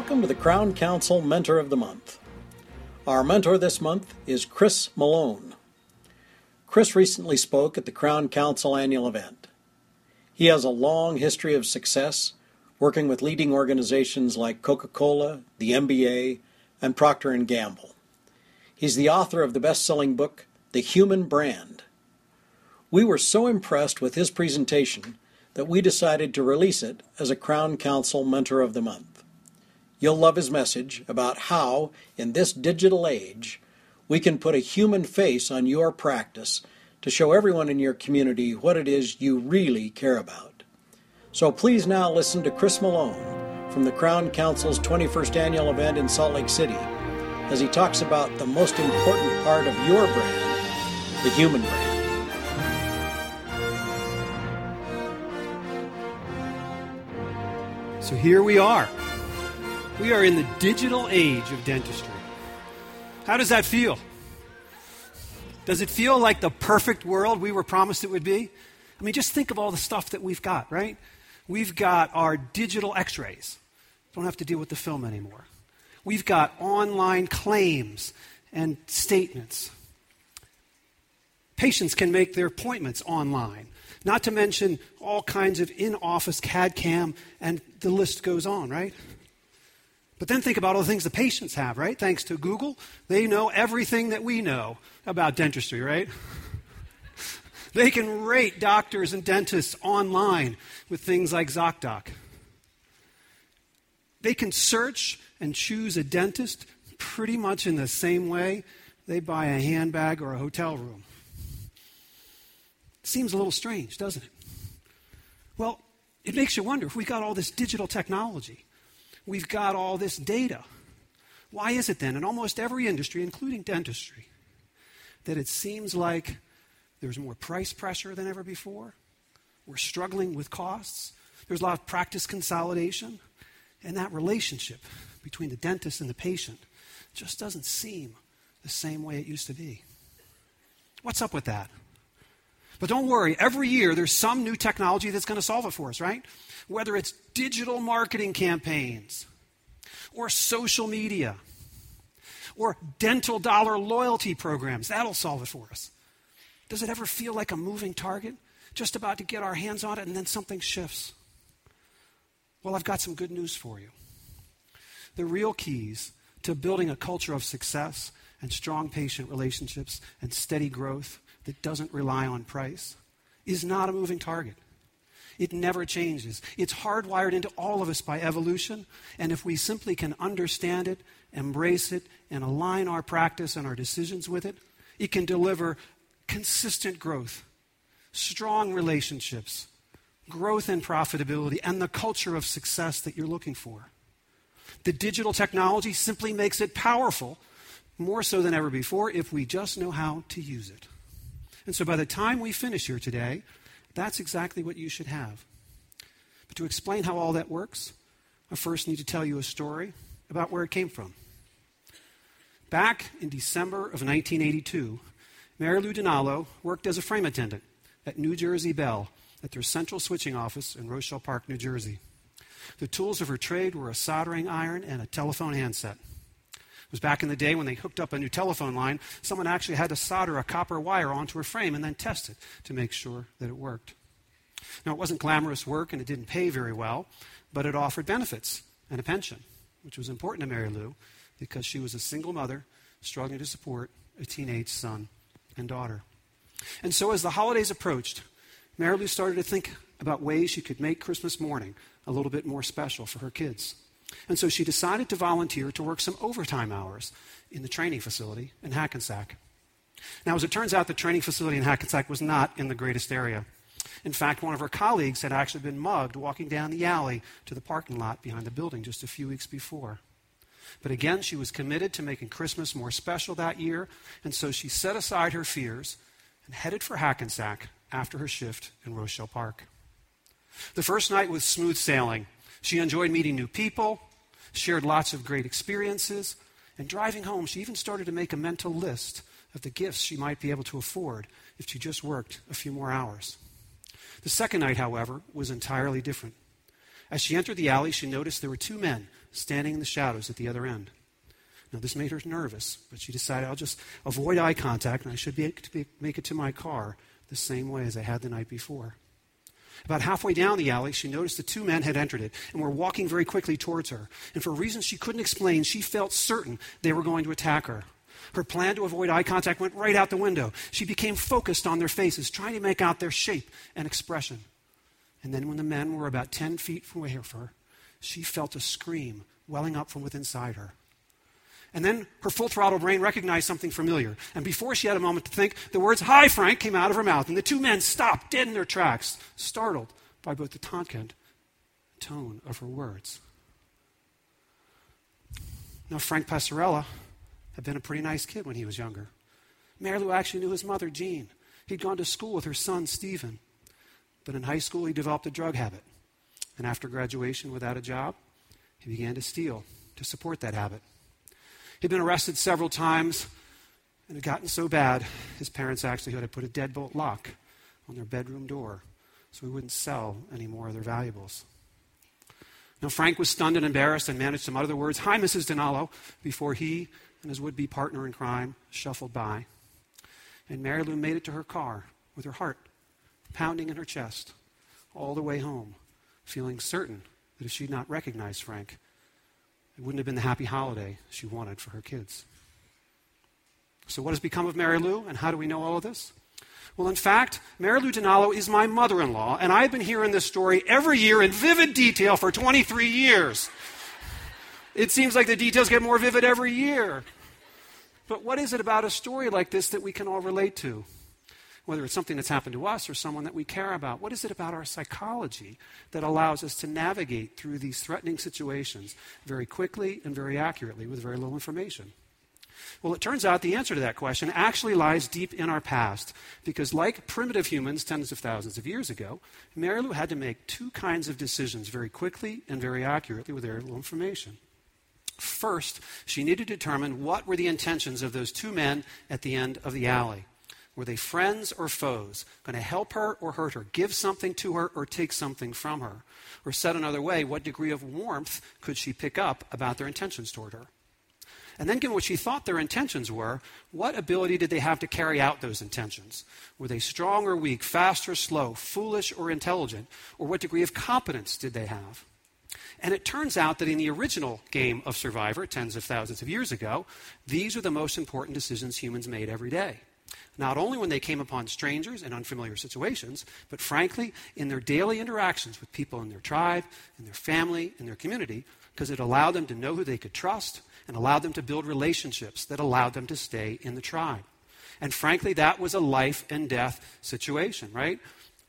Welcome to the Crown Council Mentor of the Month. Our mentor this month is Chris Malone. Chris recently spoke at the Crown Council annual event. He has a long history of success working with leading organizations like Coca-Cola, the MBA, and Procter & Gamble. He's the author of the best-selling book The Human Brand. We were so impressed with his presentation that we decided to release it as a Crown Council Mentor of the Month. You'll love his message about how, in this digital age, we can put a human face on your practice to show everyone in your community what it is you really care about. So please now listen to Chris Malone from the Crown Council's 21st annual event in Salt Lake City as he talks about the most important part of your brand, the human brand. So here we are. We are in the digital age of dentistry. How does that feel? Does it feel like the perfect world we were promised it would be? I mean, just think of all the stuff that we've got, right? We've got our digital x rays. Don't have to deal with the film anymore. We've got online claims and statements. Patients can make their appointments online. Not to mention all kinds of in office CAD CAM, and the list goes on, right? But then think about all the things the patients have, right? Thanks to Google, they know everything that we know about dentistry, right? they can rate doctors and dentists online with things like ZocDoc. They can search and choose a dentist pretty much in the same way they buy a handbag or a hotel room. Seems a little strange, doesn't it? Well, it makes you wonder if we got all this digital technology, we've got all this data. Why is it then in almost every industry, including dentistry, that it seems like there's more price pressure than ever before? We're struggling with costs. There's a lot of practice consolidation. And that relationship between the dentist and the patient just doesn't seem the same way it used to be. What's up with that? But don't worry, every year there's some new technology that's going to solve it for us, right? Whether it's digital marketing campaigns, or social media, or dental dollar loyalty programs, that'll solve it for us. Does it ever feel like a moving target? Just about to get our hands on it and then something shifts? Well, I've got some good news for you. The real keys to building a culture of success and strong patient relationships and steady growth that doesn't rely on price is not a moving target. It never changes. It's hardwired into all of us by evolution. And if we simply can understand it, embrace it, and align our practice and our decisions with it, it can deliver consistent growth, strong relationships, growth and profitability, and the culture of success that you're looking for. The digital technology simply makes it powerful, more so than ever before, if we just know how to use it. And so by the time we finish here today, that's exactly what you should have. But to explain how all that works, I first need to tell you a story about where it came from. Back in December of 1982, Mary Lou Dinalo worked as a frame attendant at New Jersey Bell at their central switching office in Rochelle Park, New Jersey. The tools of her trade were a soldering iron and a telephone handset. It was back in the day when they hooked up a new telephone line, someone actually had to solder a copper wire onto a frame and then test it to make sure that it worked. Now, it wasn't glamorous work and it didn't pay very well, but it offered benefits and a pension, which was important to Mary Lou because she was a single mother struggling to support a teenage son and daughter. And so, as the holidays approached, Mary Lou started to think about ways she could make Christmas morning a little bit more special for her kids. And so she decided to volunteer to work some overtime hours in the training facility in Hackensack. Now, as it turns out, the training facility in Hackensack was not in the greatest area. In fact, one of her colleagues had actually been mugged walking down the alley to the parking lot behind the building just a few weeks before. But again, she was committed to making Christmas more special that year, and so she set aside her fears and headed for Hackensack after her shift in Rochelle Park. The first night was smooth sailing. She enjoyed meeting new people, shared lots of great experiences, and driving home, she even started to make a mental list of the gifts she might be able to afford if she just worked a few more hours. The second night, however, was entirely different. As she entered the alley, she noticed there were two men standing in the shadows at the other end. Now, this made her nervous, but she decided I'll just avoid eye contact and I should be able to make it to my car the same way as I had the night before. About halfway down the alley, she noticed the two men had entered it and were walking very quickly towards her. And for reasons she couldn't explain, she felt certain they were going to attack her. Her plan to avoid eye contact went right out the window. She became focused on their faces, trying to make out their shape and expression. And then, when the men were about 10 feet away from her, she felt a scream welling up from within her. And then her full throttle brain recognized something familiar. And before she had a moment to think, the words, Hi, Frank, came out of her mouth. And the two men stopped dead in their tracks, startled by both the taunt and tone of her words. Now, Frank Passarella had been a pretty nice kid when he was younger. Mary Lou actually knew his mother, Jean. He'd gone to school with her son, Stephen. But in high school, he developed a drug habit. And after graduation, without a job, he began to steal to support that habit. He'd been arrested several times and had gotten so bad, his parents actually had to put a deadbolt lock on their bedroom door so he wouldn't sell any more of their valuables. Now, Frank was stunned and embarrassed and managed to mutter the words, Hi, Mrs. Dinallo, before he and his would be partner in crime shuffled by. And Mary Lou made it to her car with her heart pounding in her chest all the way home, feeling certain that if she'd not recognized Frank, it wouldn't have been the happy holiday she wanted for her kids. So, what has become of Mary Lou, and how do we know all of this? Well, in fact, Mary Lou Dinallo is my mother in law, and I've been hearing this story every year in vivid detail for 23 years. It seems like the details get more vivid every year. But what is it about a story like this that we can all relate to? Whether it's something that's happened to us or someone that we care about. What is it about our psychology that allows us to navigate through these threatening situations very quickly and very accurately with very little information? Well, it turns out the answer to that question actually lies deep in our past, because like primitive humans tens of thousands of years ago, Mary Lou had to make two kinds of decisions very quickly and very accurately with very little information. First, she needed to determine what were the intentions of those two men at the end of the alley. Were they friends or foes? Going to help her or hurt her? Give something to her or take something from her? Or said another way, what degree of warmth could she pick up about their intentions toward her? And then, given what she thought their intentions were, what ability did they have to carry out those intentions? Were they strong or weak, fast or slow, foolish or intelligent? Or what degree of competence did they have? And it turns out that in the original game of Survivor, tens of thousands of years ago, these are the most important decisions humans made every day not only when they came upon strangers in unfamiliar situations, but frankly, in their daily interactions with people in their tribe, in their family, in their community, because it allowed them to know who they could trust and allowed them to build relationships that allowed them to stay in the tribe. And frankly, that was a life and death situation, right?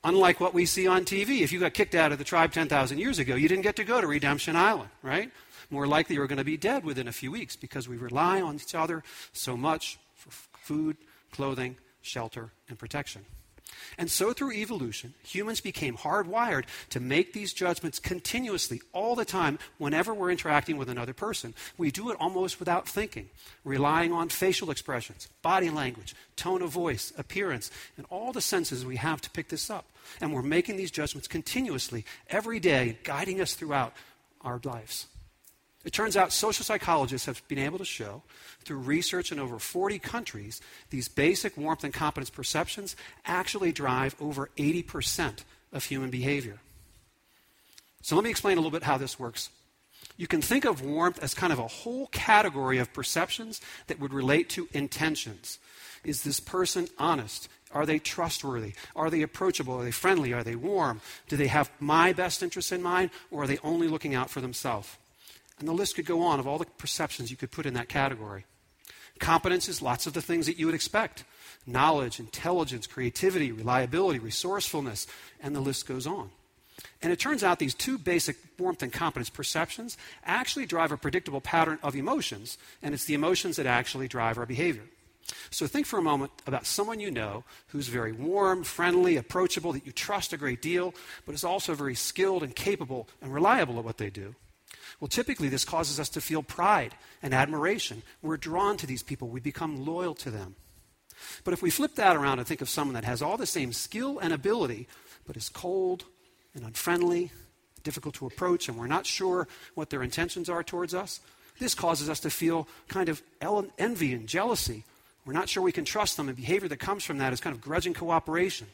Unlike what we see on TV, if you got kicked out of the tribe 10,000 years ago, you didn't get to go to Redemption Island, right? More likely you were going to be dead within a few weeks because we rely on each other so much for food, clothing, shelter, and protection. And so, through evolution, humans became hardwired to make these judgments continuously, all the time, whenever we're interacting with another person. We do it almost without thinking, relying on facial expressions, body language, tone of voice, appearance, and all the senses we have to pick this up. And we're making these judgments continuously, every day, guiding us throughout our lives. It turns out social psychologists have been able to show, through research in over 40 countries, these basic warmth and competence perceptions actually drive over 80% of human behavior. So let me explain a little bit how this works. You can think of warmth as kind of a whole category of perceptions that would relate to intentions. Is this person honest? Are they trustworthy? Are they approachable? Are they friendly? Are they warm? Do they have my best interests in mind, or are they only looking out for themselves? And the list could go on of all the perceptions you could put in that category. Competence is lots of the things that you would expect knowledge, intelligence, creativity, reliability, resourcefulness, and the list goes on. And it turns out these two basic warmth and competence perceptions actually drive a predictable pattern of emotions, and it's the emotions that actually drive our behavior. So think for a moment about someone you know who's very warm, friendly, approachable, that you trust a great deal, but is also very skilled and capable and reliable at what they do. Well, typically, this causes us to feel pride and admiration. We're drawn to these people, we become loyal to them. But if we flip that around and think of someone that has all the same skill and ability, but is cold and unfriendly, difficult to approach, and we're not sure what their intentions are towards us. This causes us to feel kind of envy and jealousy. We're not sure we can trust them, and behavior that comes from that is kind of grudging cooperation.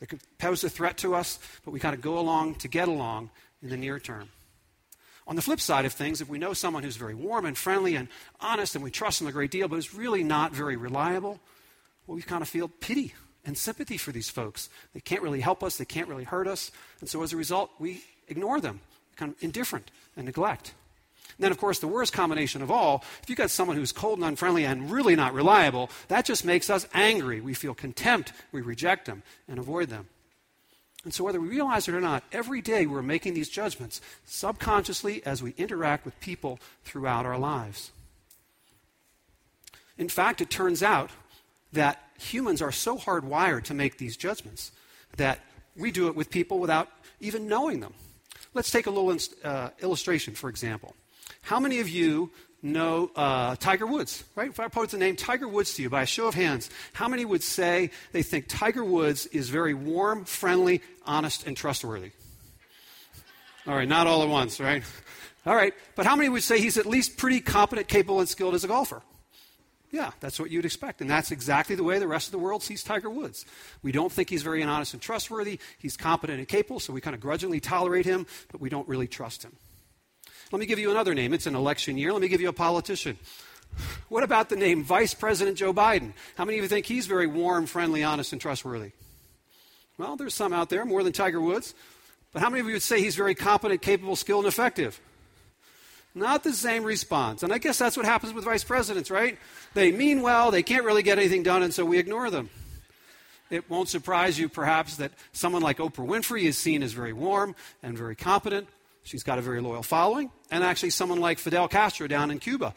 It could pose a threat to us, but we kind of go along to get along in the near term. On the flip side of things, if we know someone who's very warm and friendly and honest and we trust them a great deal, but is really not very reliable, well, we kind of feel pity and sympathy for these folks. They can't really help us, they can't really hurt us, and so as a result, we ignore them, kind of indifferent and neglect. And then, of course, the worst combination of all, if you've got someone who's cold and unfriendly and really not reliable, that just makes us angry. We feel contempt, we reject them and avoid them. And so, whether we realize it or not, every day we're making these judgments subconsciously as we interact with people throughout our lives. In fact, it turns out that humans are so hardwired to make these judgments that we do it with people without even knowing them. Let's take a little uh, illustration, for example. How many of you know uh, Tiger Woods, right? If I pose the name Tiger Woods to you by a show of hands, how many would say they think Tiger Woods is very warm, friendly, honest, and trustworthy? All right, not all at once, right? All right, but how many would say he's at least pretty competent, capable, and skilled as a golfer? Yeah, that's what you'd expect. And that's exactly the way the rest of the world sees Tiger Woods. We don't think he's very honest and trustworthy. He's competent and capable, so we kind of grudgingly tolerate him, but we don't really trust him. Let me give you another name. It's an election year. Let me give you a politician. What about the name Vice President Joe Biden? How many of you think he's very warm, friendly, honest, and trustworthy? Well, there's some out there, more than Tiger Woods. But how many of you would say he's very competent, capable, skilled, and effective? Not the same response. And I guess that's what happens with vice presidents, right? They mean well, they can't really get anything done, and so we ignore them. It won't surprise you, perhaps, that someone like Oprah Winfrey is seen as very warm and very competent, She's got a very loyal following. And actually, someone like Fidel Castro down in Cuba,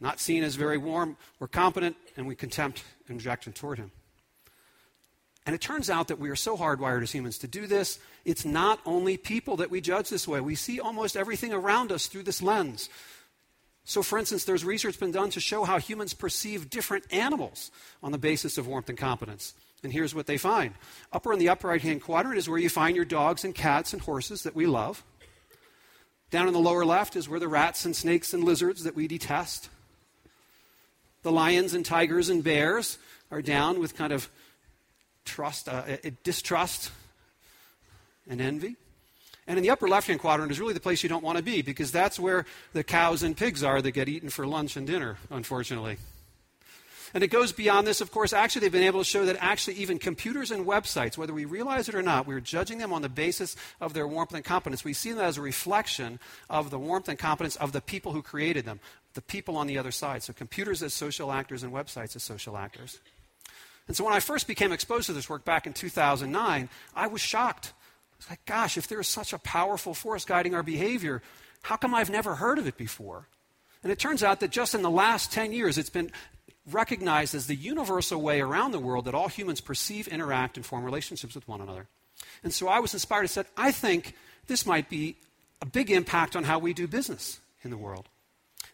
not seen as very warm or competent, and we contempt and rejection toward him. And it turns out that we are so hardwired as humans to do this. It's not only people that we judge this way. We see almost everything around us through this lens. So, for instance, there's research been done to show how humans perceive different animals on the basis of warmth and competence. And here's what they find. Upper in the upper right hand quadrant is where you find your dogs and cats and horses that we love. Down in the lower left is where the rats and snakes and lizards that we detest. The lions and tigers and bears are down with kind of trust, uh, distrust and envy. And in the upper left hand quadrant is really the place you don't want to be because that's where the cows and pigs are that get eaten for lunch and dinner, unfortunately. And it goes beyond this, of course. Actually, they've been able to show that actually even computers and websites, whether we realize it or not, we're judging them on the basis of their warmth and competence. We see them as a reflection of the warmth and competence of the people who created them, the people on the other side. So computers as social actors and websites as social actors. And so when I first became exposed to this work back in 2009, I was shocked. I was like, gosh, if there is such a powerful force guiding our behavior, how come I've never heard of it before? And it turns out that just in the last 10 years, it's been recognized as the universal way around the world that all humans perceive, interact, and form relationships with one another. And so I was inspired. I said, I think this might be a big impact on how we do business in the world.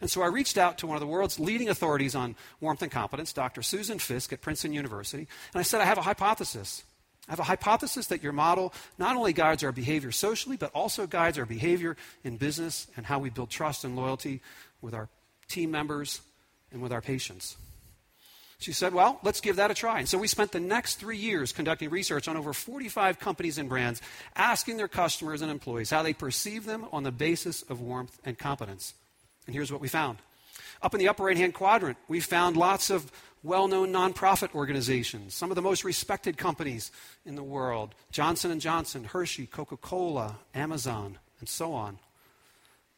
And so I reached out to one of the world's leading authorities on warmth and competence, Dr. Susan Fiske at Princeton University, and I said, I have a hypothesis. I have a hypothesis that your model not only guides our behavior socially, but also guides our behavior in business and how we build trust and loyalty with our team members and with our patients. She said, Well, let's give that a try. And so we spent the next three years conducting research on over 45 companies and brands, asking their customers and employees how they perceive them on the basis of warmth and competence. And here's what we found. Up in the upper right hand quadrant, we found lots of well known nonprofit organizations, some of the most respected companies in the world Johnson & Johnson, Hershey, Coca Cola, Amazon, and so on.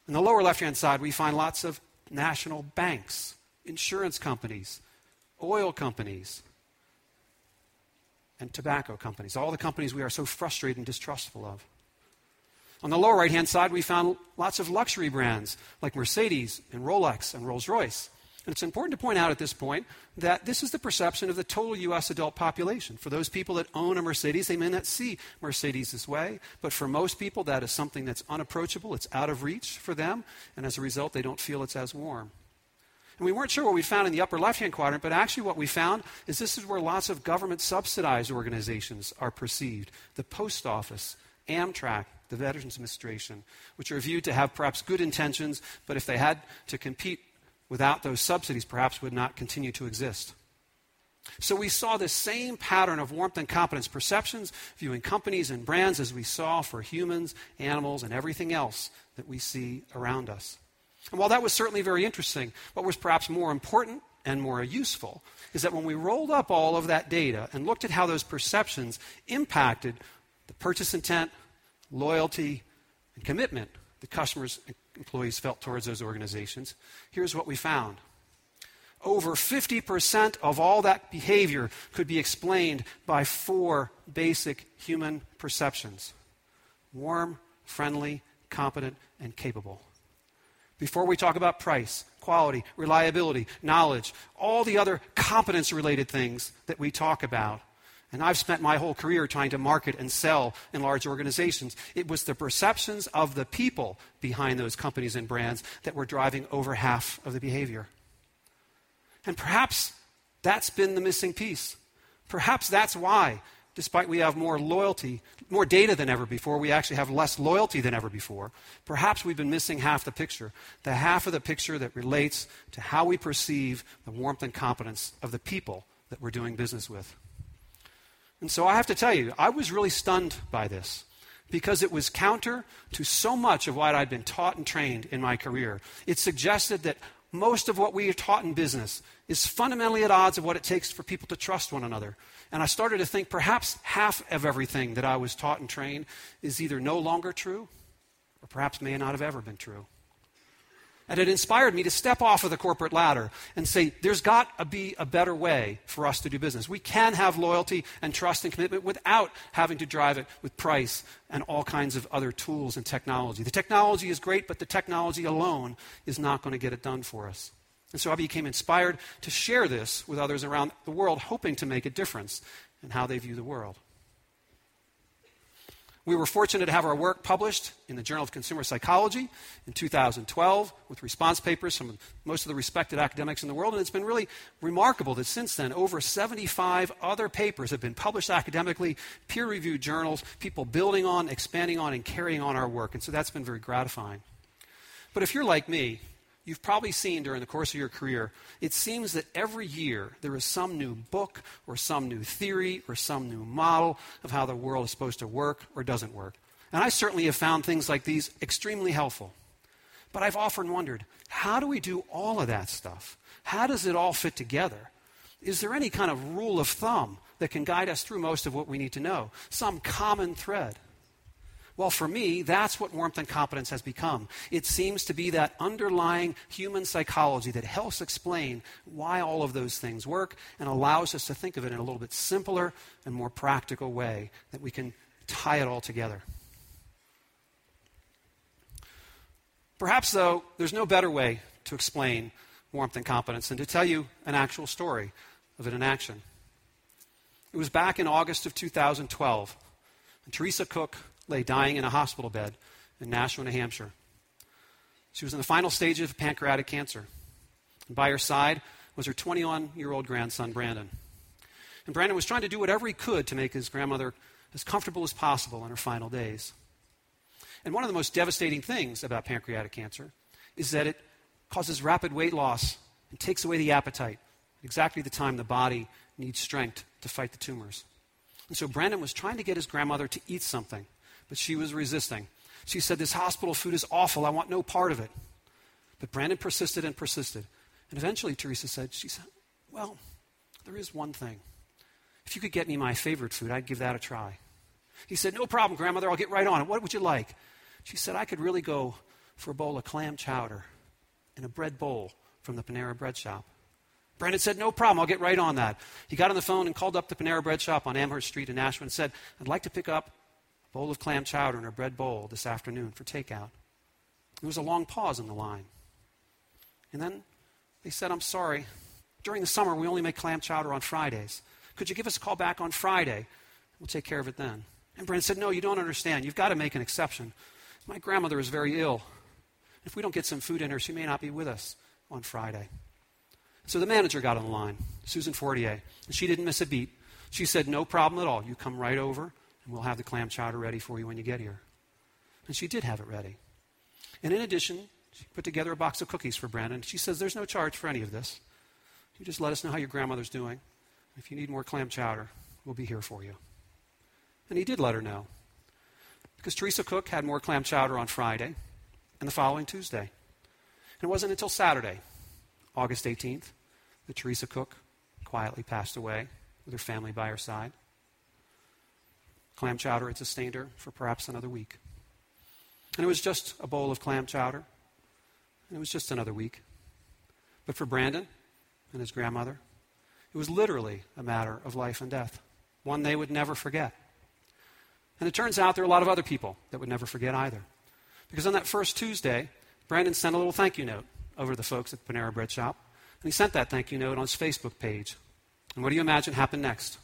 In the lower left hand side, we find lots of national banks, insurance companies, oil companies, and tobacco companies, all the companies we are so frustrated and distrustful of. On the lower right hand side, we found lots of luxury brands like Mercedes and Rolex and Rolls Royce. And it's important to point out at this point that this is the perception of the total U.S. adult population. For those people that own a Mercedes, they may not see Mercedes this way, but for most people, that is something that's unapproachable, it's out of reach for them, and as a result, they don't feel it's as warm. And we weren't sure what we found in the upper left hand quadrant, but actually, what we found is this is where lots of government subsidized organizations are perceived the post office, Amtrak, the Veterans Administration, which are viewed to have perhaps good intentions, but if they had to compete without those subsidies, perhaps would not continue to exist. So we saw this same pattern of warmth and competence perceptions, viewing companies and brands as we saw for humans, animals, and everything else that we see around us. And while that was certainly very interesting, what was perhaps more important and more useful is that when we rolled up all of that data and looked at how those perceptions impacted the purchase intent, loyalty, and commitment the customers and employees felt towards those organizations, here's what we found. Over 50% of all that behavior could be explained by four basic human perceptions warm, friendly, competent, and capable. Before we talk about price, quality, reliability, knowledge, all the other competence related things that we talk about, and I've spent my whole career trying to market and sell in large organizations. It was the perceptions of the people behind those companies and brands that were driving over half of the behavior. And perhaps that's been the missing piece. Perhaps that's why, despite we have more loyalty, more data than ever before, we actually have less loyalty than ever before. Perhaps we've been missing half the picture. The half of the picture that relates to how we perceive the warmth and competence of the people that we're doing business with. And so I have to tell you, I was really stunned by this because it was counter to so much of what I'd been taught and trained in my career. It suggested that most of what we are taught in business is fundamentally at odds of what it takes for people to trust one another. And I started to think perhaps half of everything that I was taught and trained is either no longer true or perhaps may not have ever been true. And it inspired me to step off of the corporate ladder and say, there's got to be a better way for us to do business. We can have loyalty and trust and commitment without having to drive it with price and all kinds of other tools and technology. The technology is great, but the technology alone is not going to get it done for us. And so I became inspired to share this with others around the world, hoping to make a difference in how they view the world. We were fortunate to have our work published in the Journal of Consumer Psychology in 2012 with response papers from most of the respected academics in the world. And it's been really remarkable that since then, over 75 other papers have been published academically, peer reviewed journals, people building on, expanding on, and carrying on our work. And so that's been very gratifying. But if you're like me, you've probably seen during the course of your career, it seems that every year there is some new book or some new theory or some new model of how the world is supposed to work or doesn't work. And I certainly have found things like these extremely helpful. But I've often wondered how do we do all of that stuff? How does it all fit together? Is there any kind of rule of thumb that can guide us through most of what we need to know? Some common thread? Well, for me, that's what warmth and competence has become. It seems to be that underlying human psychology that helps explain why all of those things work and allows us to think of it in a little bit simpler and more practical way that we can tie it all together. Perhaps, though, there's no better way to explain warmth and competence than to tell you an actual story of it in action. It was back in August of 2012, and Teresa Cook lay dying in a hospital bed in Nashua, New Hampshire. She was in the final stages of pancreatic cancer. And by her side was her 21 year old grandson, Brandon. And Brandon was trying to do whatever he could to make his grandmother as comfortable as possible in her final days. And one of the most devastating things about pancreatic cancer is that it causes rapid weight loss and takes away the appetite at exactly the time the body needs strength to fight the tumors. And so Brandon was trying to get his grandmother to eat something but she was resisting. She said, This hospital food is awful. I want no part of it. But Brandon persisted and persisted. And eventually, Teresa said, She said, Well, there is one thing. If you could get me my favorite food, I'd give that a try. He said, No problem, grandmother. I'll get right on it. What would you like? She said, I could really go for a bowl of clam chowder and a bread bowl from the Panera bread shop. Brandon said, No problem, I'll get right on that. He got on the phone and called up the Panera bread shop on Amherst Street in Nashua and said, I'd like to pick up bowl of clam chowder in a bread bowl this afternoon for takeout. There was a long pause in the line. And then they said, I'm sorry. During the summer, we only make clam chowder on Fridays. Could you give us a call back on Friday? We'll take care of it then. And Brandon said, No, you don't understand. You've got to make an exception. My grandmother is very ill. If we don't get some food in her, she may not be with us on Friday. So the manager got on the line, Susan Fortier, and she didn't miss a beat. She said, No problem at all. You come right over and we'll have the clam chowder ready for you when you get here. And she did have it ready. And in addition, she put together a box of cookies for Brandon. She says, There's no charge for any of this. You just let us know how your grandmother's doing. If you need more clam chowder, we'll be here for you. And he did let her know. Because Teresa Cook had more clam chowder on Friday and the following Tuesday. And it wasn't until Saturday, August 18th, that Teresa Cook quietly passed away with her family by her side. Clam chowder had sustained her for perhaps another week. And it was just a bowl of clam chowder. And it was just another week. But for Brandon and his grandmother, it was literally a matter of life and death, one they would never forget. And it turns out there are a lot of other people that would never forget either. Because on that first Tuesday, Brandon sent a little thank you note over to the folks at Panera Bread Shop. And he sent that thank you note on his Facebook page. And what do you imagine happened next?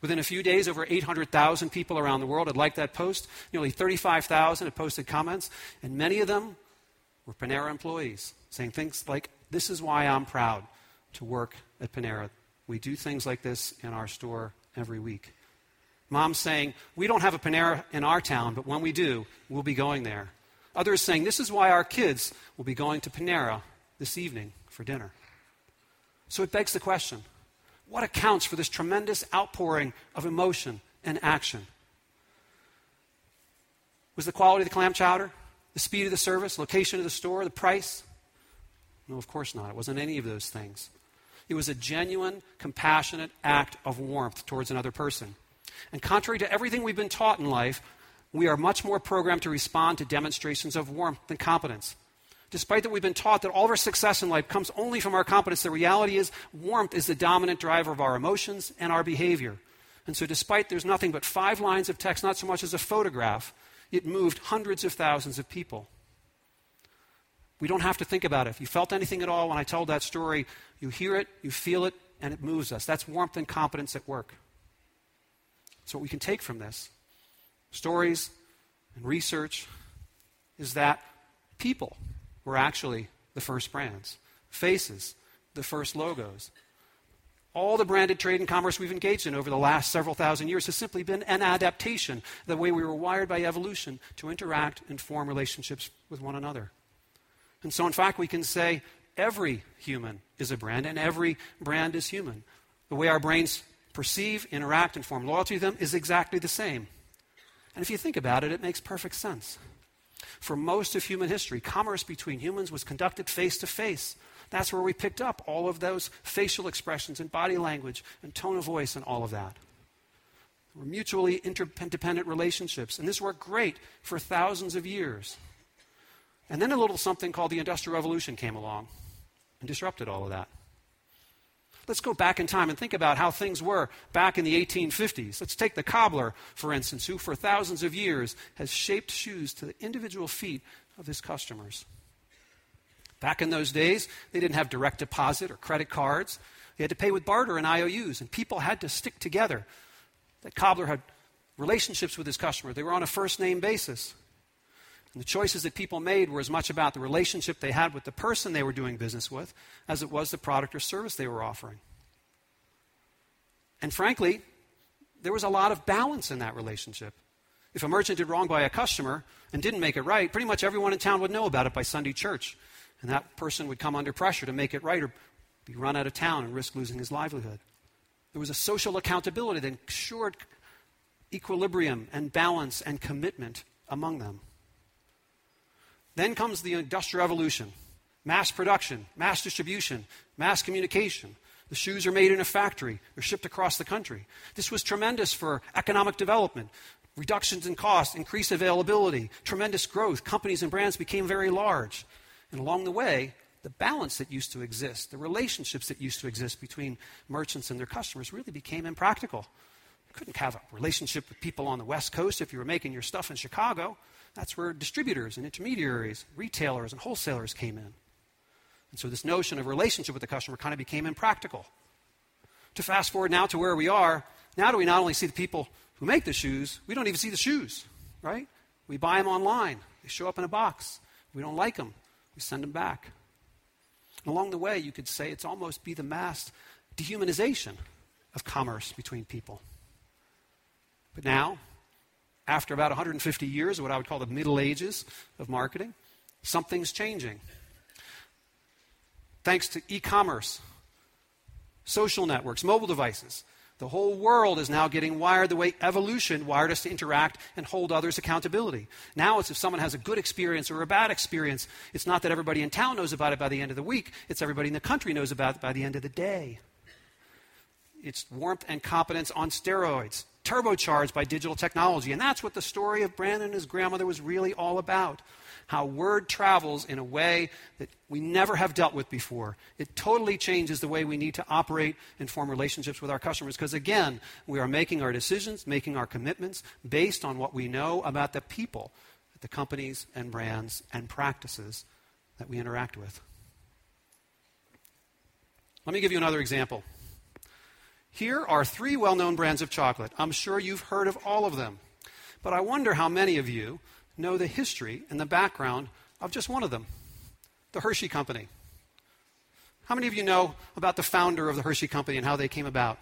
Within a few days, over 800,000 people around the world had liked that post. Nearly 35,000 had posted comments. And many of them were Panera employees saying things like, This is why I'm proud to work at Panera. We do things like this in our store every week. Mom saying, We don't have a Panera in our town, but when we do, we'll be going there. Others saying, This is why our kids will be going to Panera this evening for dinner. So it begs the question what accounts for this tremendous outpouring of emotion and action? Was the quality of the clam chowder? The speed of the service? Location of the store? The price? No, of course not. It wasn't any of those things. It was a genuine, compassionate act of warmth towards another person. And contrary to everything we've been taught in life, we are much more programmed to respond to demonstrations of warmth than competence. Despite that we've been taught that all of our success in life comes only from our competence, the reality is warmth is the dominant driver of our emotions and our behavior. And so, despite there's nothing but five lines of text, not so much as a photograph, it moved hundreds of thousands of people. We don't have to think about it. If you felt anything at all when I told that story, you hear it, you feel it, and it moves us. That's warmth and competence at work. So, what we can take from this stories and research is that people were actually the first brands, faces, the first logos. All the branded trade and commerce we've engaged in over the last several thousand years has simply been an adaptation, the way we were wired by evolution to interact and form relationships with one another. And so, in fact, we can say every human is a brand, and every brand is human. The way our brains perceive, interact, and form loyalty to them is exactly the same. And if you think about it, it makes perfect sense. For most of human history, commerce between humans was conducted face to face. That's where we picked up all of those facial expressions and body language and tone of voice and all of that. Were mutually interdependent relationships, and this worked great for thousands of years. And then a little something called the Industrial Revolution came along and disrupted all of that. Let's go back in time and think about how things were back in the 1850s. Let's take the cobbler, for instance, who for thousands of years has shaped shoes to the individual feet of his customers. Back in those days, they didn't have direct deposit or credit cards. They had to pay with barter and IOUs, and people had to stick together. That cobbler had relationships with his customer, they were on a first name basis. And the choices that people made were as much about the relationship they had with the person they were doing business with as it was the product or service they were offering. And frankly, there was a lot of balance in that relationship. If a merchant did wrong by a customer and didn't make it right, pretty much everyone in town would know about it by Sunday church. And that person would come under pressure to make it right or be run out of town and risk losing his livelihood. There was a social accountability that ensured equilibrium and balance and commitment among them. Then comes the Industrial Revolution mass production, mass distribution, mass communication. The shoes are made in a factory, they're shipped across the country. This was tremendous for economic development. Reductions in cost, increased availability, tremendous growth. Companies and brands became very large. And along the way, the balance that used to exist, the relationships that used to exist between merchants and their customers really became impractical. You couldn't have a relationship with people on the West Coast if you were making your stuff in Chicago. That's where distributors and intermediaries, retailers and wholesalers came in. And so this notion of relationship with the customer kind of became impractical. To fast forward now to where we are, now do we not only see the people who make the shoes, we don't even see the shoes, right? We buy them online. They show up in a box. We don't like them. We send them back. And along the way, you could say it's almost be the mass dehumanization of commerce between people. But now, after about 150 years, what I would call the Middle Ages of marketing, something's changing. Thanks to e commerce, social networks, mobile devices, the whole world is now getting wired the way evolution wired us to interact and hold others accountability. Now it's if someone has a good experience or a bad experience, it's not that everybody in town knows about it by the end of the week, it's everybody in the country knows about it by the end of the day. It's warmth and competence on steroids, turbocharged by digital technology. And that's what the story of Brandon and his grandmother was really all about how word travels in a way that we never have dealt with before. It totally changes the way we need to operate and form relationships with our customers because, again, we are making our decisions, making our commitments based on what we know about the people, the companies and brands and practices that we interact with. Let me give you another example. Here are three well known brands of chocolate. I'm sure you've heard of all of them. But I wonder how many of you know the history and the background of just one of them the Hershey Company. How many of you know about the founder of the Hershey Company and how they came about?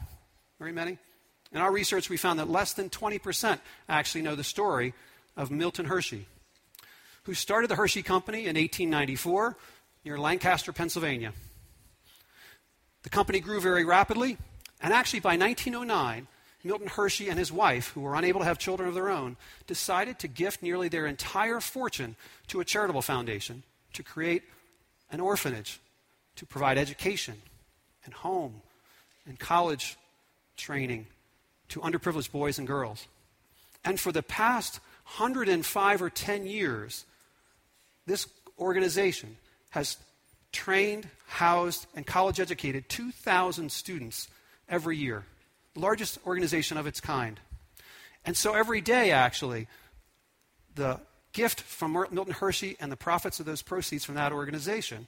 Very many? In our research, we found that less than 20% actually know the story of Milton Hershey, who started the Hershey Company in 1894 near Lancaster, Pennsylvania. The company grew very rapidly, and actually by 1909, Milton Hershey and his wife, who were unable to have children of their own, decided to gift nearly their entire fortune to a charitable foundation to create an orphanage, to provide education and home and college training to underprivileged boys and girls. And for the past 105 or 10 years, this organization has trained, housed, and college educated 2,000 students every year the largest organization of its kind. And so every day, actually, the gift from Milton Hershey and the profits of those proceeds from that organization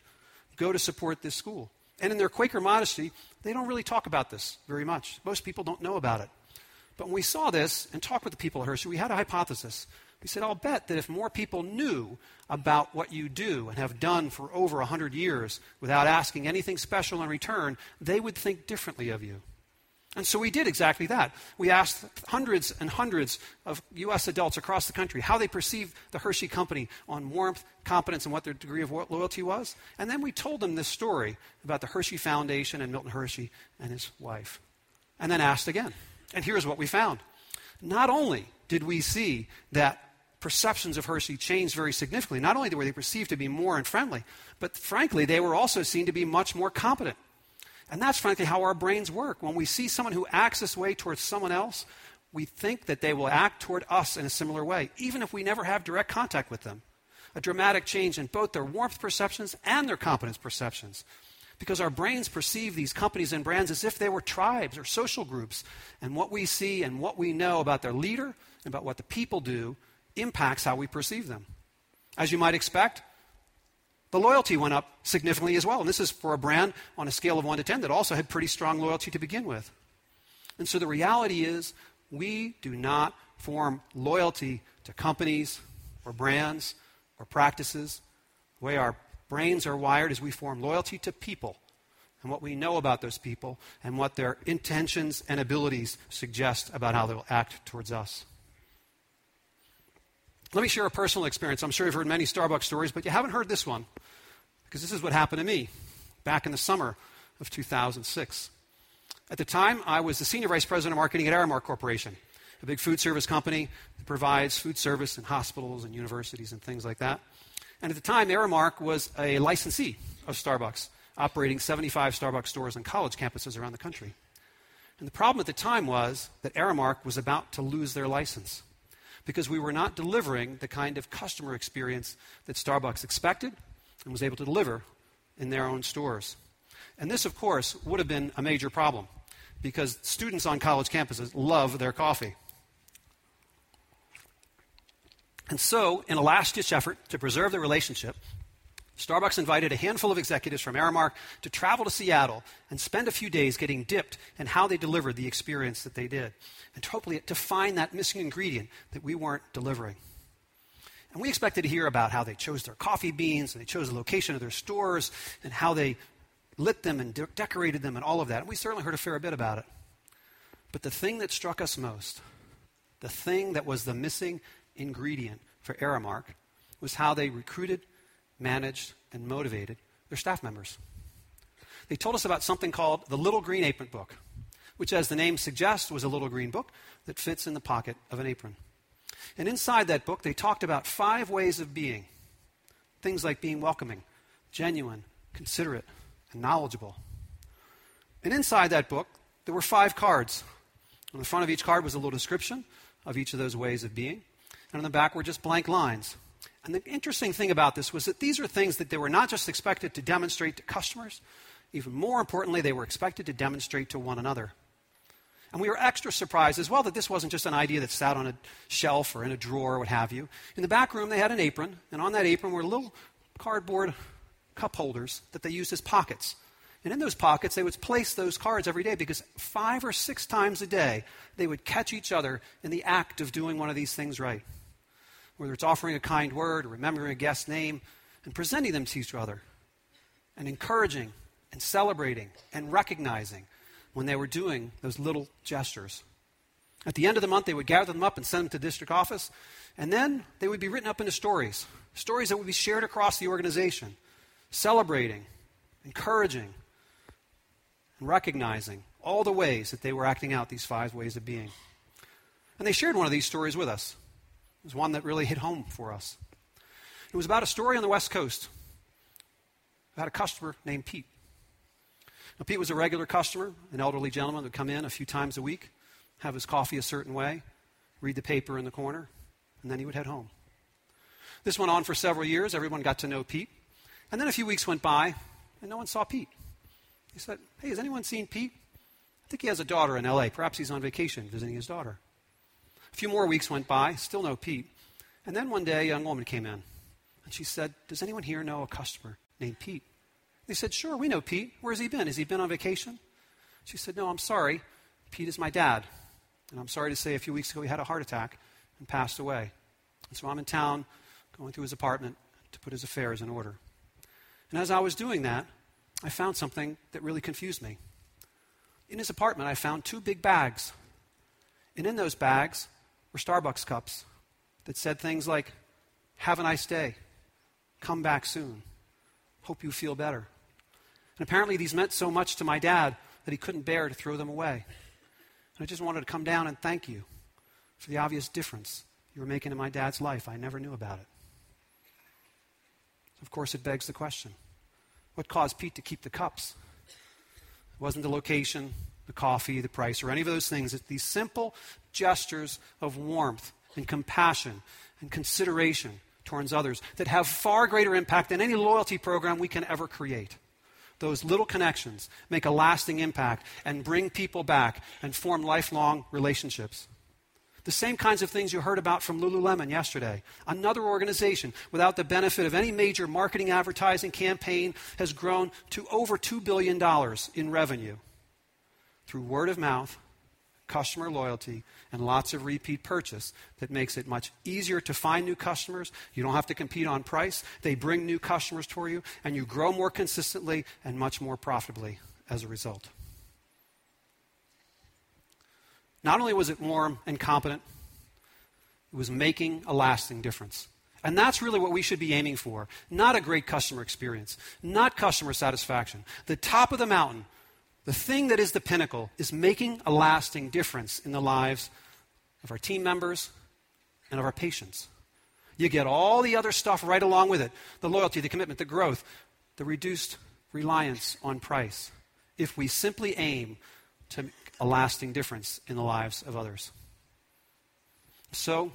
go to support this school. And in their Quaker modesty, they don't really talk about this very much. Most people don't know about it. But when we saw this and talked with the people at Hershey, we had a hypothesis. We said, I'll bet that if more people knew about what you do and have done for over 100 years without asking anything special in return, they would think differently of you. And so we did exactly that. We asked hundreds and hundreds of U.S. adults across the country how they perceived the Hershey Company on warmth, competence, and what their degree of loyalty was. And then we told them this story about the Hershey Foundation and Milton Hershey and his wife. And then asked again. And here's what we found. Not only did we see that perceptions of Hershey changed very significantly, not only were they perceived to be more and friendly, but frankly, they were also seen to be much more competent. And that's frankly how our brains work. When we see someone who acts this way towards someone else, we think that they will act toward us in a similar way, even if we never have direct contact with them. A dramatic change in both their warmth perceptions and their competence perceptions. Because our brains perceive these companies and brands as if they were tribes or social groups. And what we see and what we know about their leader and about what the people do impacts how we perceive them. As you might expect, the loyalty went up significantly as well. And this is for a brand on a scale of 1 to 10 that also had pretty strong loyalty to begin with. And so the reality is, we do not form loyalty to companies or brands or practices. The way our brains are wired is we form loyalty to people and what we know about those people and what their intentions and abilities suggest about how they'll act towards us. Let me share a personal experience. I'm sure you've heard many Starbucks stories, but you haven't heard this one because this is what happened to me back in the summer of 2006. At the time, I was the senior vice president of marketing at Aramark Corporation, a big food service company that provides food service in hospitals and universities and things like that. And at the time, Aramark was a licensee of Starbucks, operating 75 Starbucks stores on college campuses around the country. And the problem at the time was that Aramark was about to lose their license because we were not delivering the kind of customer experience that Starbucks expected and was able to deliver in their own stores. And this, of course, would have been a major problem because students on college campuses love their coffee. And so, in a last ditch effort to preserve the relationship, Starbucks invited a handful of executives from Aramark to travel to Seattle and spend a few days getting dipped in how they delivered the experience that they did, and hopefully to find that missing ingredient that we weren't delivering. And we expected to hear about how they chose their coffee beans, and they chose the location of their stores, and how they lit them and de- decorated them, and all of that. And we certainly heard a fair bit about it. But the thing that struck us most the thing that was the missing ingredient for Aramark was how they recruited, managed, and motivated their staff members. They told us about something called the Little Green Apron Book, which, as the name suggests, was a little green book that fits in the pocket of an apron. And inside that book, they talked about five ways of being things like being welcoming, genuine, considerate, and knowledgeable. And inside that book, there were five cards. On the front of each card was a little description of each of those ways of being. And on the back were just blank lines. And the interesting thing about this was that these are things that they were not just expected to demonstrate to customers, even more importantly, they were expected to demonstrate to one another. And we were extra surprised as well that this wasn't just an idea that sat on a shelf or in a drawer or what have you. In the back room, they had an apron, and on that apron were little cardboard cup holders that they used as pockets. And in those pockets, they would place those cards every day because five or six times a day, they would catch each other in the act of doing one of these things right. Whether it's offering a kind word or remembering a guest's name and presenting them to each other and encouraging and celebrating and recognizing when they were doing those little gestures. At the end of the month, they would gather them up and send them to district office, and then they would be written up into stories, stories that would be shared across the organization, celebrating, encouraging, and recognizing all the ways that they were acting out these five ways of being. And they shared one of these stories with us. Was one that really hit home for us. It was about a story on the West Coast about a customer named Pete. Now, Pete was a regular customer, an elderly gentleman who would come in a few times a week, have his coffee a certain way, read the paper in the corner, and then he would head home. This went on for several years. Everyone got to know Pete. And then a few weeks went by, and no one saw Pete. He said, Hey, has anyone seen Pete? I think he has a daughter in LA. Perhaps he's on vacation visiting his daughter. A few more weeks went by, still no Pete. And then one day, a young woman came in, and she said, Does anyone here know a customer named Pete? They said, Sure, we know Pete. Where has he been? Has he been on vacation? She said, No, I'm sorry. Pete is my dad. And I'm sorry to say a few weeks ago he had a heart attack and passed away. And so I'm in town going through his apartment to put his affairs in order. And as I was doing that, I found something that really confused me. In his apartment, I found two big bags. And in those bags Starbucks cups that said things like, Have a nice day. Come back soon. Hope you feel better. And apparently, these meant so much to my dad that he couldn't bear to throw them away. And I just wanted to come down and thank you for the obvious difference you were making in my dad's life. I never knew about it. Of course, it begs the question what caused Pete to keep the cups? It wasn't the location, the coffee, the price, or any of those things. It's these simple gestures of warmth and compassion and consideration towards others that have far greater impact than any loyalty program we can ever create. Those little connections make a lasting impact and bring people back and form lifelong relationships. The same kinds of things you heard about from Lululemon yesterday. Another organization, without the benefit of any major marketing advertising campaign, has grown to over $2 billion in revenue through word of mouth customer loyalty, and lots of repeat purchase that makes it much easier to find new customers. You don't have to compete on price. They bring new customers for you, and you grow more consistently and much more profitably as a result. Not only was it warm and competent, it was making a lasting difference. And that's really what we should be aiming for. Not a great customer experience, not customer satisfaction. The top of the mountain the thing that is the pinnacle is making a lasting difference in the lives of our team members and of our patients. You get all the other stuff right along with it the loyalty, the commitment, the growth, the reduced reliance on price if we simply aim to make a lasting difference in the lives of others. So,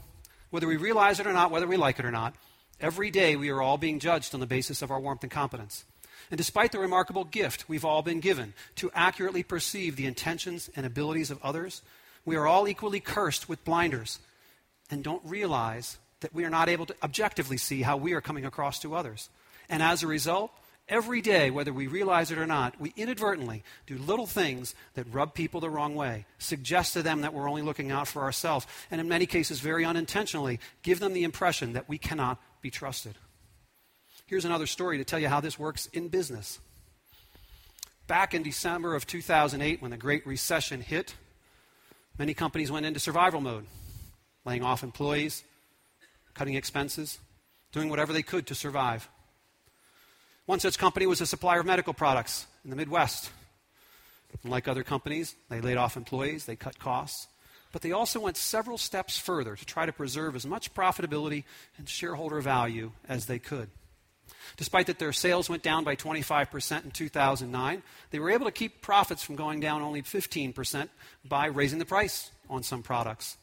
whether we realize it or not, whether we like it or not, every day we are all being judged on the basis of our warmth and competence. And despite the remarkable gift we've all been given to accurately perceive the intentions and abilities of others, we are all equally cursed with blinders and don't realize that we are not able to objectively see how we are coming across to others. And as a result, every day, whether we realize it or not, we inadvertently do little things that rub people the wrong way, suggest to them that we're only looking out for ourselves, and in many cases, very unintentionally, give them the impression that we cannot be trusted. Here's another story to tell you how this works in business. Back in December of 2008, when the Great Recession hit, many companies went into survival mode. laying off employees, cutting expenses, doing whatever they could to survive. One such company was a supplier of medical products in the Midwest. Like other companies, they laid off employees, they cut costs, but they also went several steps further to try to preserve as much profitability and shareholder value as they could. Despite that their sales went down by 25% in 2009, they were able to keep profits from going down only 15% by raising the price on some products,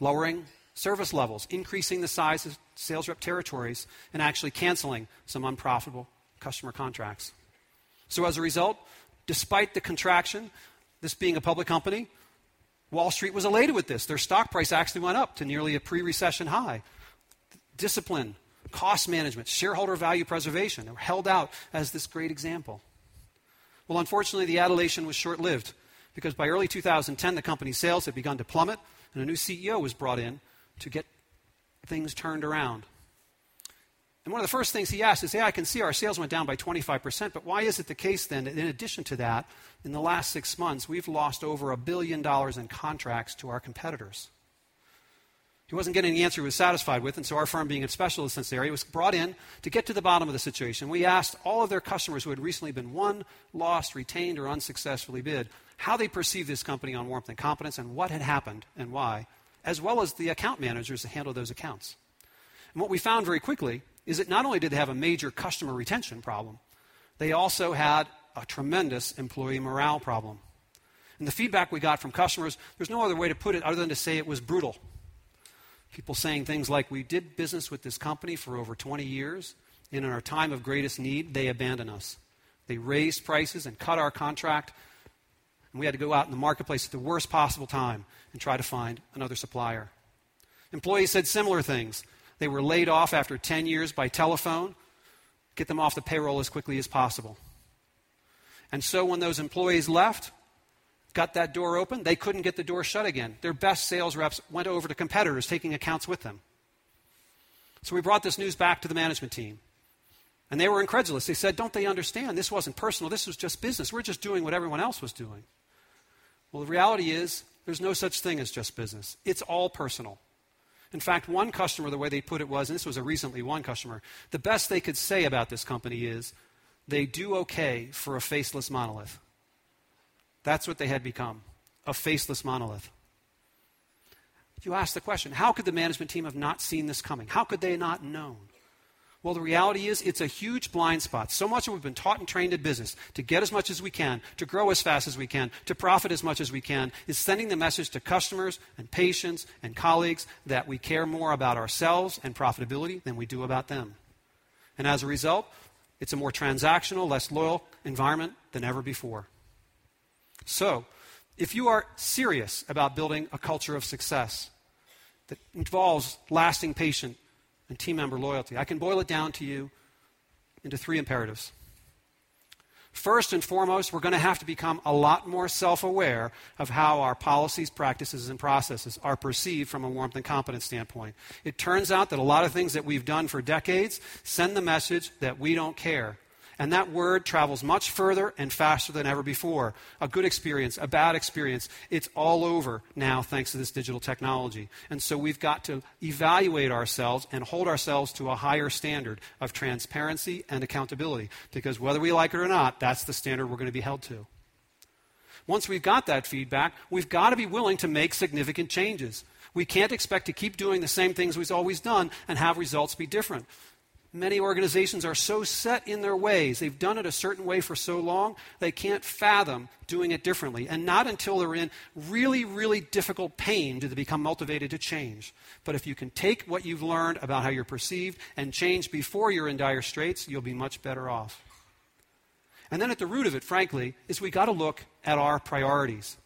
lowering service levels, increasing the size of sales rep territories, and actually canceling some unprofitable customer contracts. So, as a result, despite the contraction, this being a public company, Wall Street was elated with this. Their stock price actually went up to nearly a pre recession high. Discipline, cost management, shareholder value preservation, they were held out as this great example. Well, unfortunately, the adulation was short lived because by early 2010, the company's sales had begun to plummet and a new CEO was brought in to get things turned around. And one of the first things he asked is, Hey, I can see our sales went down by 25%, but why is it the case then that in addition to that, in the last six months, we've lost over a billion dollars in contracts to our competitors? He wasn't getting the answer he was satisfied with, and so our firm, being a specialist in this area, was brought in to get to the bottom of the situation. We asked all of their customers who had recently been won, lost, retained, or unsuccessfully bid how they perceived this company on warmth and competence and what had happened and why, as well as the account managers that handle those accounts. And what we found very quickly is that not only did they have a major customer retention problem, they also had a tremendous employee morale problem. And the feedback we got from customers, there's no other way to put it other than to say it was brutal. People saying things like, We did business with this company for over 20 years, and in our time of greatest need, they abandoned us. They raised prices and cut our contract, and we had to go out in the marketplace at the worst possible time and try to find another supplier. Employees said similar things. They were laid off after 10 years by telephone, get them off the payroll as quickly as possible. And so when those employees left, got that door open, they couldn't get the door shut again. Their best sales reps went over to competitors, taking accounts with them. So we brought this news back to the management team. And they were incredulous. They said, Don't they understand? This wasn't personal. This was just business. We're just doing what everyone else was doing. Well, the reality is, there's no such thing as just business, it's all personal. In fact, one customer, the way they put it was, and this was a recently one customer, the best they could say about this company is, they do okay for a faceless monolith. That's what they had become a faceless monolith. You ask the question how could the management team have not seen this coming? How could they not known? Well, the reality is it's a huge blind spot. So much of we've been taught and trained in business to get as much as we can, to grow as fast as we can, to profit as much as we can, is sending the message to customers and patients and colleagues that we care more about ourselves and profitability than we do about them. And as a result, it's a more transactional, less loyal environment than ever before. So, if you are serious about building a culture of success that involves lasting patient and team member loyalty, I can boil it down to you into three imperatives. First and foremost, we're going to have to become a lot more self aware of how our policies, practices, and processes are perceived from a warmth and competence standpoint. It turns out that a lot of things that we've done for decades send the message that we don't care and that word travels much further and faster than ever before. A good experience, a bad experience, it's all over now thanks to this digital technology. And so we've got to evaluate ourselves and hold ourselves to a higher standard of transparency and accountability. Because whether we like it or not, that's the standard we're going to be held to. Once we've got that feedback, we've got to be willing to make significant changes. We can't expect to keep doing the same things we've always done and have results be different. Many organizations are so set in their ways, they've done it a certain way for so long, they can't fathom doing it differently. And not until they're in really, really difficult pain do they become motivated to change. But if you can take what you've learned about how you're perceived and change before you're in dire straits, you'll be much better off. And then at the root of it, frankly, is we got to look at our priorities.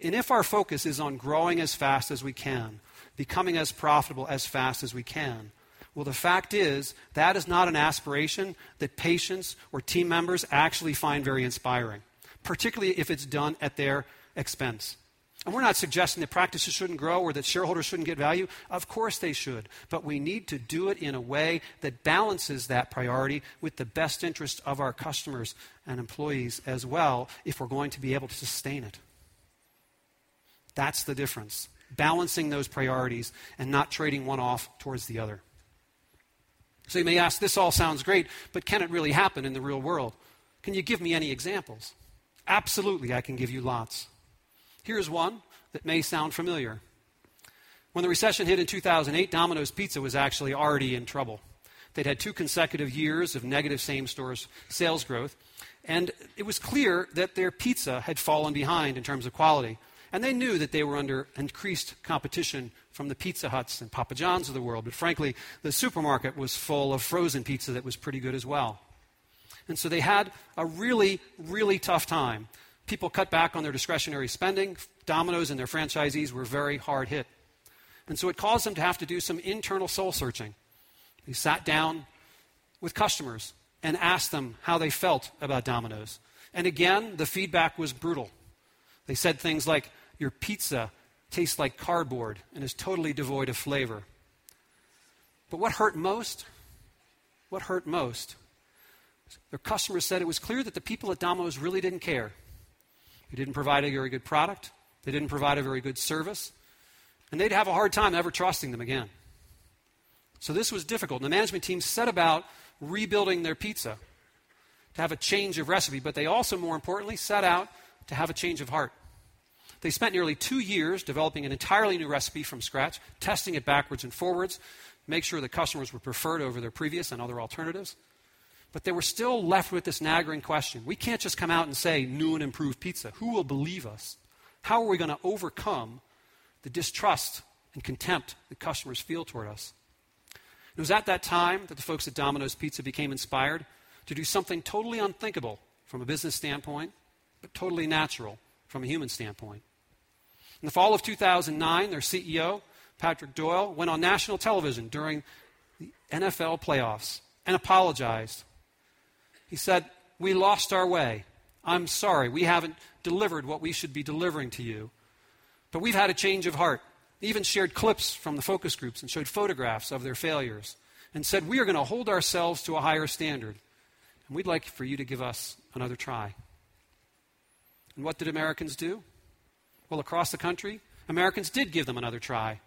And if our focus is on growing as fast as we can, becoming as profitable as fast as we can, well, the fact is, that is not an aspiration that patients or team members actually find very inspiring, particularly if it's done at their expense. And we're not suggesting that practices shouldn't grow or that shareholders shouldn't get value. Of course they should. But we need to do it in a way that balances that priority with the best interest of our customers and employees as well if we're going to be able to sustain it. That's the difference balancing those priorities and not trading one off towards the other. So you may ask, this all sounds great, but can it really happen in the real world? Can you give me any examples? Absolutely, I can give you lots. Here's one that may sound familiar. When the recession hit in 2008, Domino's Pizza was actually already in trouble. They'd had two consecutive years of negative same store sales growth, and it was clear that their pizza had fallen behind in terms of quality. And they knew that they were under increased competition from the Pizza Huts and Papa John's of the world. But frankly, the supermarket was full of frozen pizza that was pretty good as well. And so they had a really, really tough time. People cut back on their discretionary spending. Domino's and their franchisees were very hard hit. And so it caused them to have to do some internal soul searching. They sat down with customers and asked them how they felt about Domino's. And again, the feedback was brutal. They said things like, Your pizza tastes like cardboard and is totally devoid of flavor. But what hurt most? What hurt most? Their customers said it was clear that the people at Domino's really didn't care. They didn't provide a very good product, they didn't provide a very good service, and they'd have a hard time ever trusting them again. So this was difficult. And the management team set about rebuilding their pizza to have a change of recipe, but they also, more importantly, set out to have a change of heart. They spent nearly two years developing an entirely new recipe from scratch, testing it backwards and forwards, make sure the customers were preferred over their previous and other alternatives. But they were still left with this nagging question. We can't just come out and say new and improved pizza. Who will believe us? How are we going to overcome the distrust and contempt that customers feel toward us? It was at that time that the folks at Domino's Pizza became inspired to do something totally unthinkable from a business standpoint, but totally natural from a human standpoint. In the fall of 2009, their CEO, Patrick Doyle, went on national television during the NFL playoffs and apologized. He said, We lost our way. I'm sorry. We haven't delivered what we should be delivering to you. But we've had a change of heart. He even shared clips from the focus groups and showed photographs of their failures and said, We are going to hold ourselves to a higher standard. And we'd like for you to give us another try. And what did Americans do? Well, across the country, Americans did give them another try.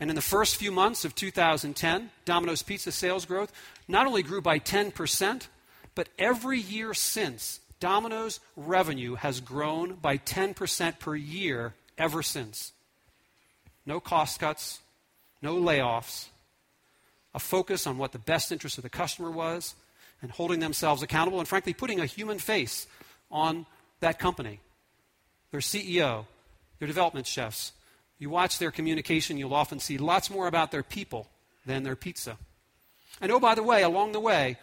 And in the first few months of 2010, Domino's Pizza sales growth not only grew by 10%, but every year since, Domino's revenue has grown by 10% per year ever since. No cost cuts, no layoffs, a focus on what the best interest of the customer was, and holding themselves accountable, and frankly, putting a human face on that company. Their CEO, their development chefs. You watch their communication, you'll often see lots more about their people than their pizza. And oh, by the way, along the way,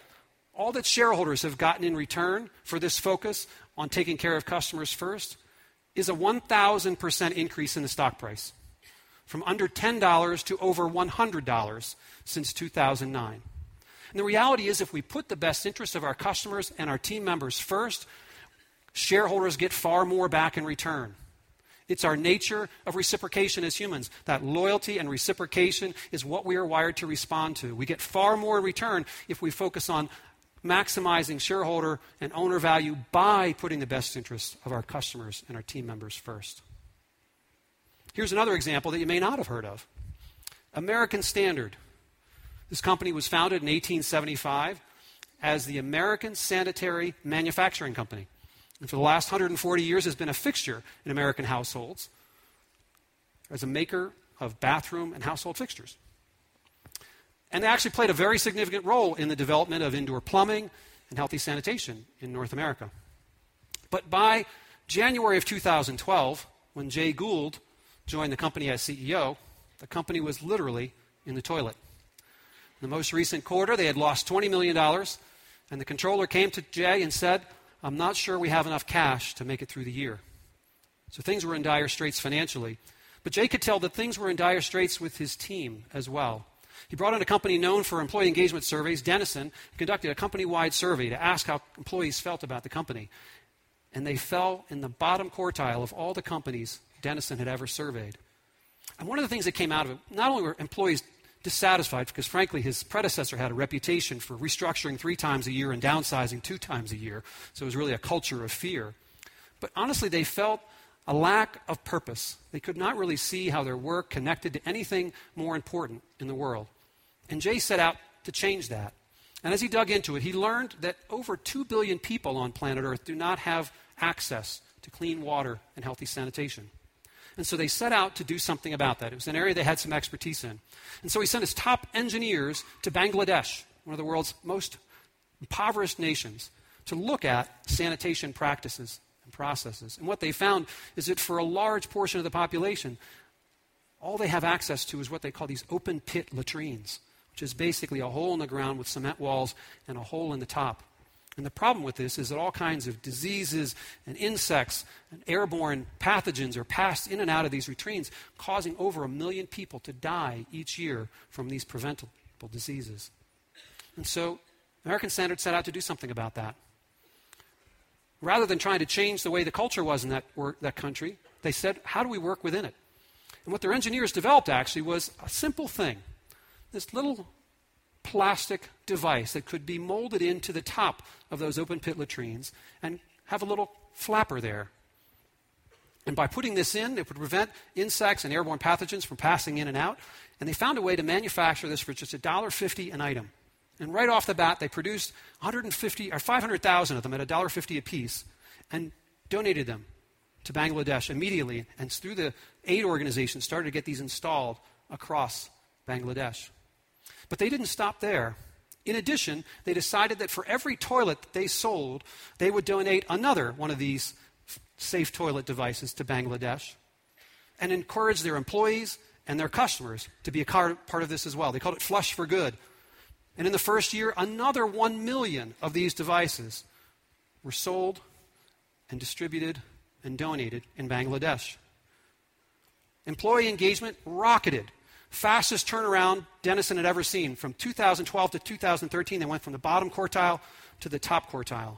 all that shareholders have gotten in return for this focus on taking care of customers first is a 1,000% increase in the stock price from under $10 to over $100 since 2009. And the reality is, if we put the best interests of our customers and our team members first, shareholders get far more back in return. It's our nature of reciprocation as humans. That loyalty and reciprocation is what we are wired to respond to. We get far more in return if we focus on maximizing shareholder and owner value by putting the best interests of our customers and our team members first. Here's another example that you may not have heard of American Standard. This company was founded in 1875 as the American Sanitary Manufacturing Company and for the last 140 years has been a fixture in American households as a maker of bathroom and household fixtures. And they actually played a very significant role in the development of indoor plumbing and healthy sanitation in North America. But by January of 2012, when Jay Gould joined the company as CEO, the company was literally in the toilet. In the most recent quarter, they had lost $20 million, and the controller came to Jay and said, I'm not sure we have enough cash to make it through the year. So things were in dire straits financially. But Jay could tell that things were in dire straits with his team as well. He brought in a company known for employee engagement surveys, Denison, conducted a company wide survey to ask how employees felt about the company. And they fell in the bottom quartile of all the companies Denison had ever surveyed. And one of the things that came out of it, not only were employees dissatisfied because, frankly, his predecessor had a reputation for restructuring three times a year and downsizing two times a year. So it was really a culture of fear. But honestly, they felt a lack of purpose. They could not really see how their work connected to anything more important in the world. And Jay set out to change that. And as he dug into it, he learned that over 2 billion people on planet Earth do not have access to clean water and healthy sanitation. And so they set out to do something about that. It was an area they had some expertise in. And so he sent his top engineers to Bangladesh, one of the world's most impoverished nations, to look at sanitation practices and processes. And what they found is that for a large portion of the population, all they have access to is what they call these open pit latrines, which is basically a hole in the ground with cement walls and a hole in the top. And the problem with this is that all kinds of diseases and insects and airborne pathogens are passed in and out of these latrines, causing over a million people to die each year from these preventable diseases. And so, American Standard set out to do something about that. Rather than trying to change the way the culture was in that, that country, they said, how do we work within it? And what their engineers developed actually was a simple thing this little plastic device that could be molded into the top of those open pit latrines and have a little flapper there. And by putting this in, it would prevent insects and airborne pathogens from passing in and out. And they found a way to manufacture this for just $1.50 an item. And right off the bat, they produced 150 or 500,000 of them at $1.50 a piece and donated them to Bangladesh immediately. And through the aid organization, started to get these installed across Bangladesh. But they didn't stop there. In addition, they decided that for every toilet that they sold, they would donate another one of these safe toilet devices to Bangladesh and encourage their employees and their customers to be a part of this as well. They called it Flush for Good. And in the first year, another 1 million of these devices were sold and distributed and donated in Bangladesh. Employee engagement rocketed Fastest turnaround Denison had ever seen. From 2012 to 2013, they went from the bottom quartile to the top quartile.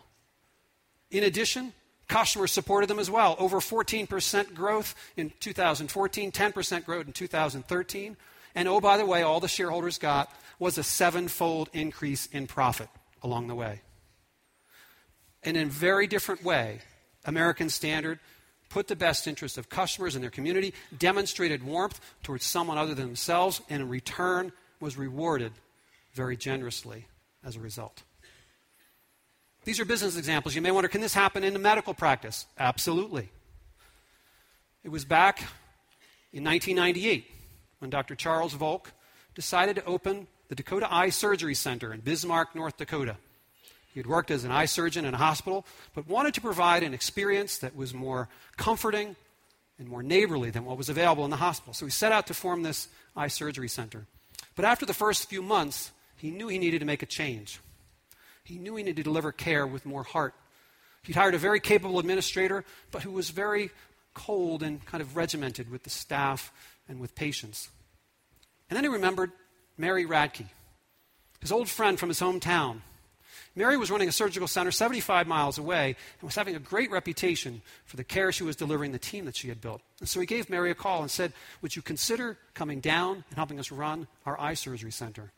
In addition, customers supported them as well. Over 14% growth in 2014, 10% growth in 2013. And oh, by the way, all the shareholders got was a sevenfold increase in profit along the way. And in a very different way, American Standard put the best interest of customers and their community, demonstrated warmth towards someone other than themselves, and in return was rewarded very generously as a result. These are business examples. You may wonder can this happen in the medical practice? Absolutely. It was back in 1998 when Dr. Charles Volk decided to open the Dakota Eye Surgery Center in Bismarck, North Dakota. He had worked as an eye surgeon in a hospital, but wanted to provide an experience that was more comforting and more neighborly than what was available in the hospital. So he set out to form this eye surgery center. But after the first few months, he knew he needed to make a change. He knew he needed to deliver care with more heart. He'd hired a very capable administrator, but who was very cold and kind of regimented with the staff and with patients. And then he remembered Mary Radke, his old friend from his hometown, Mary was running a surgical center 75 miles away and was having a great reputation for the care she was delivering the team that she had built. And so he gave Mary a call and said, Would you consider coming down and helping us run our eye surgery center?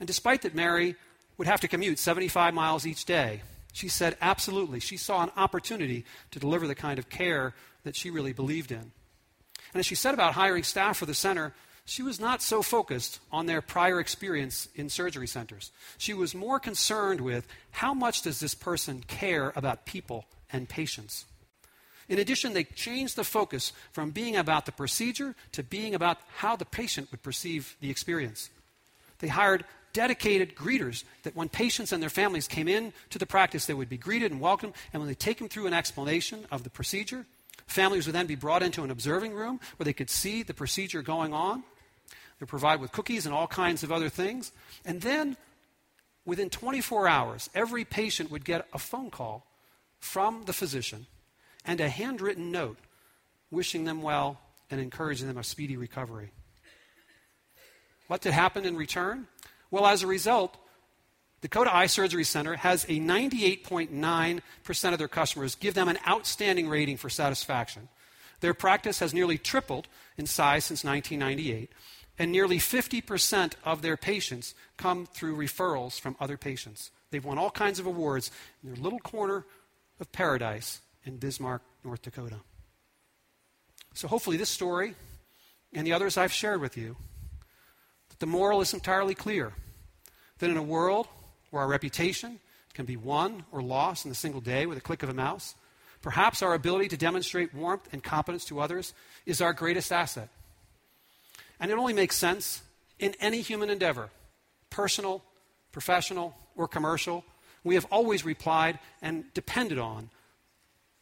And despite that Mary would have to commute 75 miles each day, she said, Absolutely. She saw an opportunity to deliver the kind of care that she really believed in. And as she said about hiring staff for the center, she was not so focused on their prior experience in surgery centers. She was more concerned with how much does this person care about people and patients. In addition, they changed the focus from being about the procedure to being about how the patient would perceive the experience. They hired dedicated greeters that when patients and their families came in to the practice, they would be greeted and welcomed. And when they take them through an explanation of the procedure, families would then be brought into an observing room where they could see the procedure going on. They're provided with cookies and all kinds of other things. And then, within 24 hours, every patient would get a phone call from the physician and a handwritten note wishing them well and encouraging them a speedy recovery. What did happen in return? Well, as a result, Dakota Eye Surgery Center has a 98.9% of their customers give them an outstanding rating for satisfaction. Their practice has nearly tripled in size since 1998, and nearly 50% of their patients come through referrals from other patients. They've won all kinds of awards in their little corner of paradise in Bismarck, North Dakota. So hopefully, this story and the others I've shared with you, that the moral is entirely clear. That in a world where our reputation can be won or lost in a single day with a click of a mouse, perhaps our ability to demonstrate warmth and competence to others is our greatest asset. And it only makes sense in any human endeavor, personal, professional, or commercial. We have always replied and depended on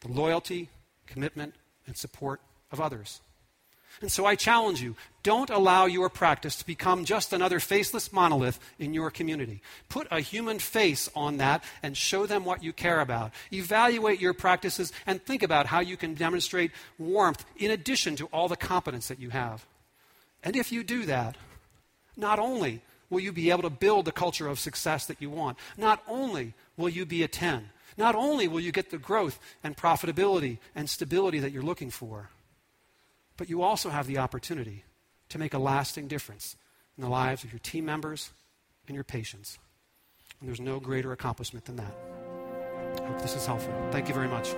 the loyalty, commitment, and support of others. And so I challenge you don't allow your practice to become just another faceless monolith in your community. Put a human face on that and show them what you care about. Evaluate your practices and think about how you can demonstrate warmth in addition to all the competence that you have. And if you do that, not only will you be able to build the culture of success that you want, not only will you be a 10, not only will you get the growth and profitability and stability that you're looking for, but you also have the opportunity to make a lasting difference in the lives of your team members and your patients. And there's no greater accomplishment than that. I hope this is helpful. Thank you very much.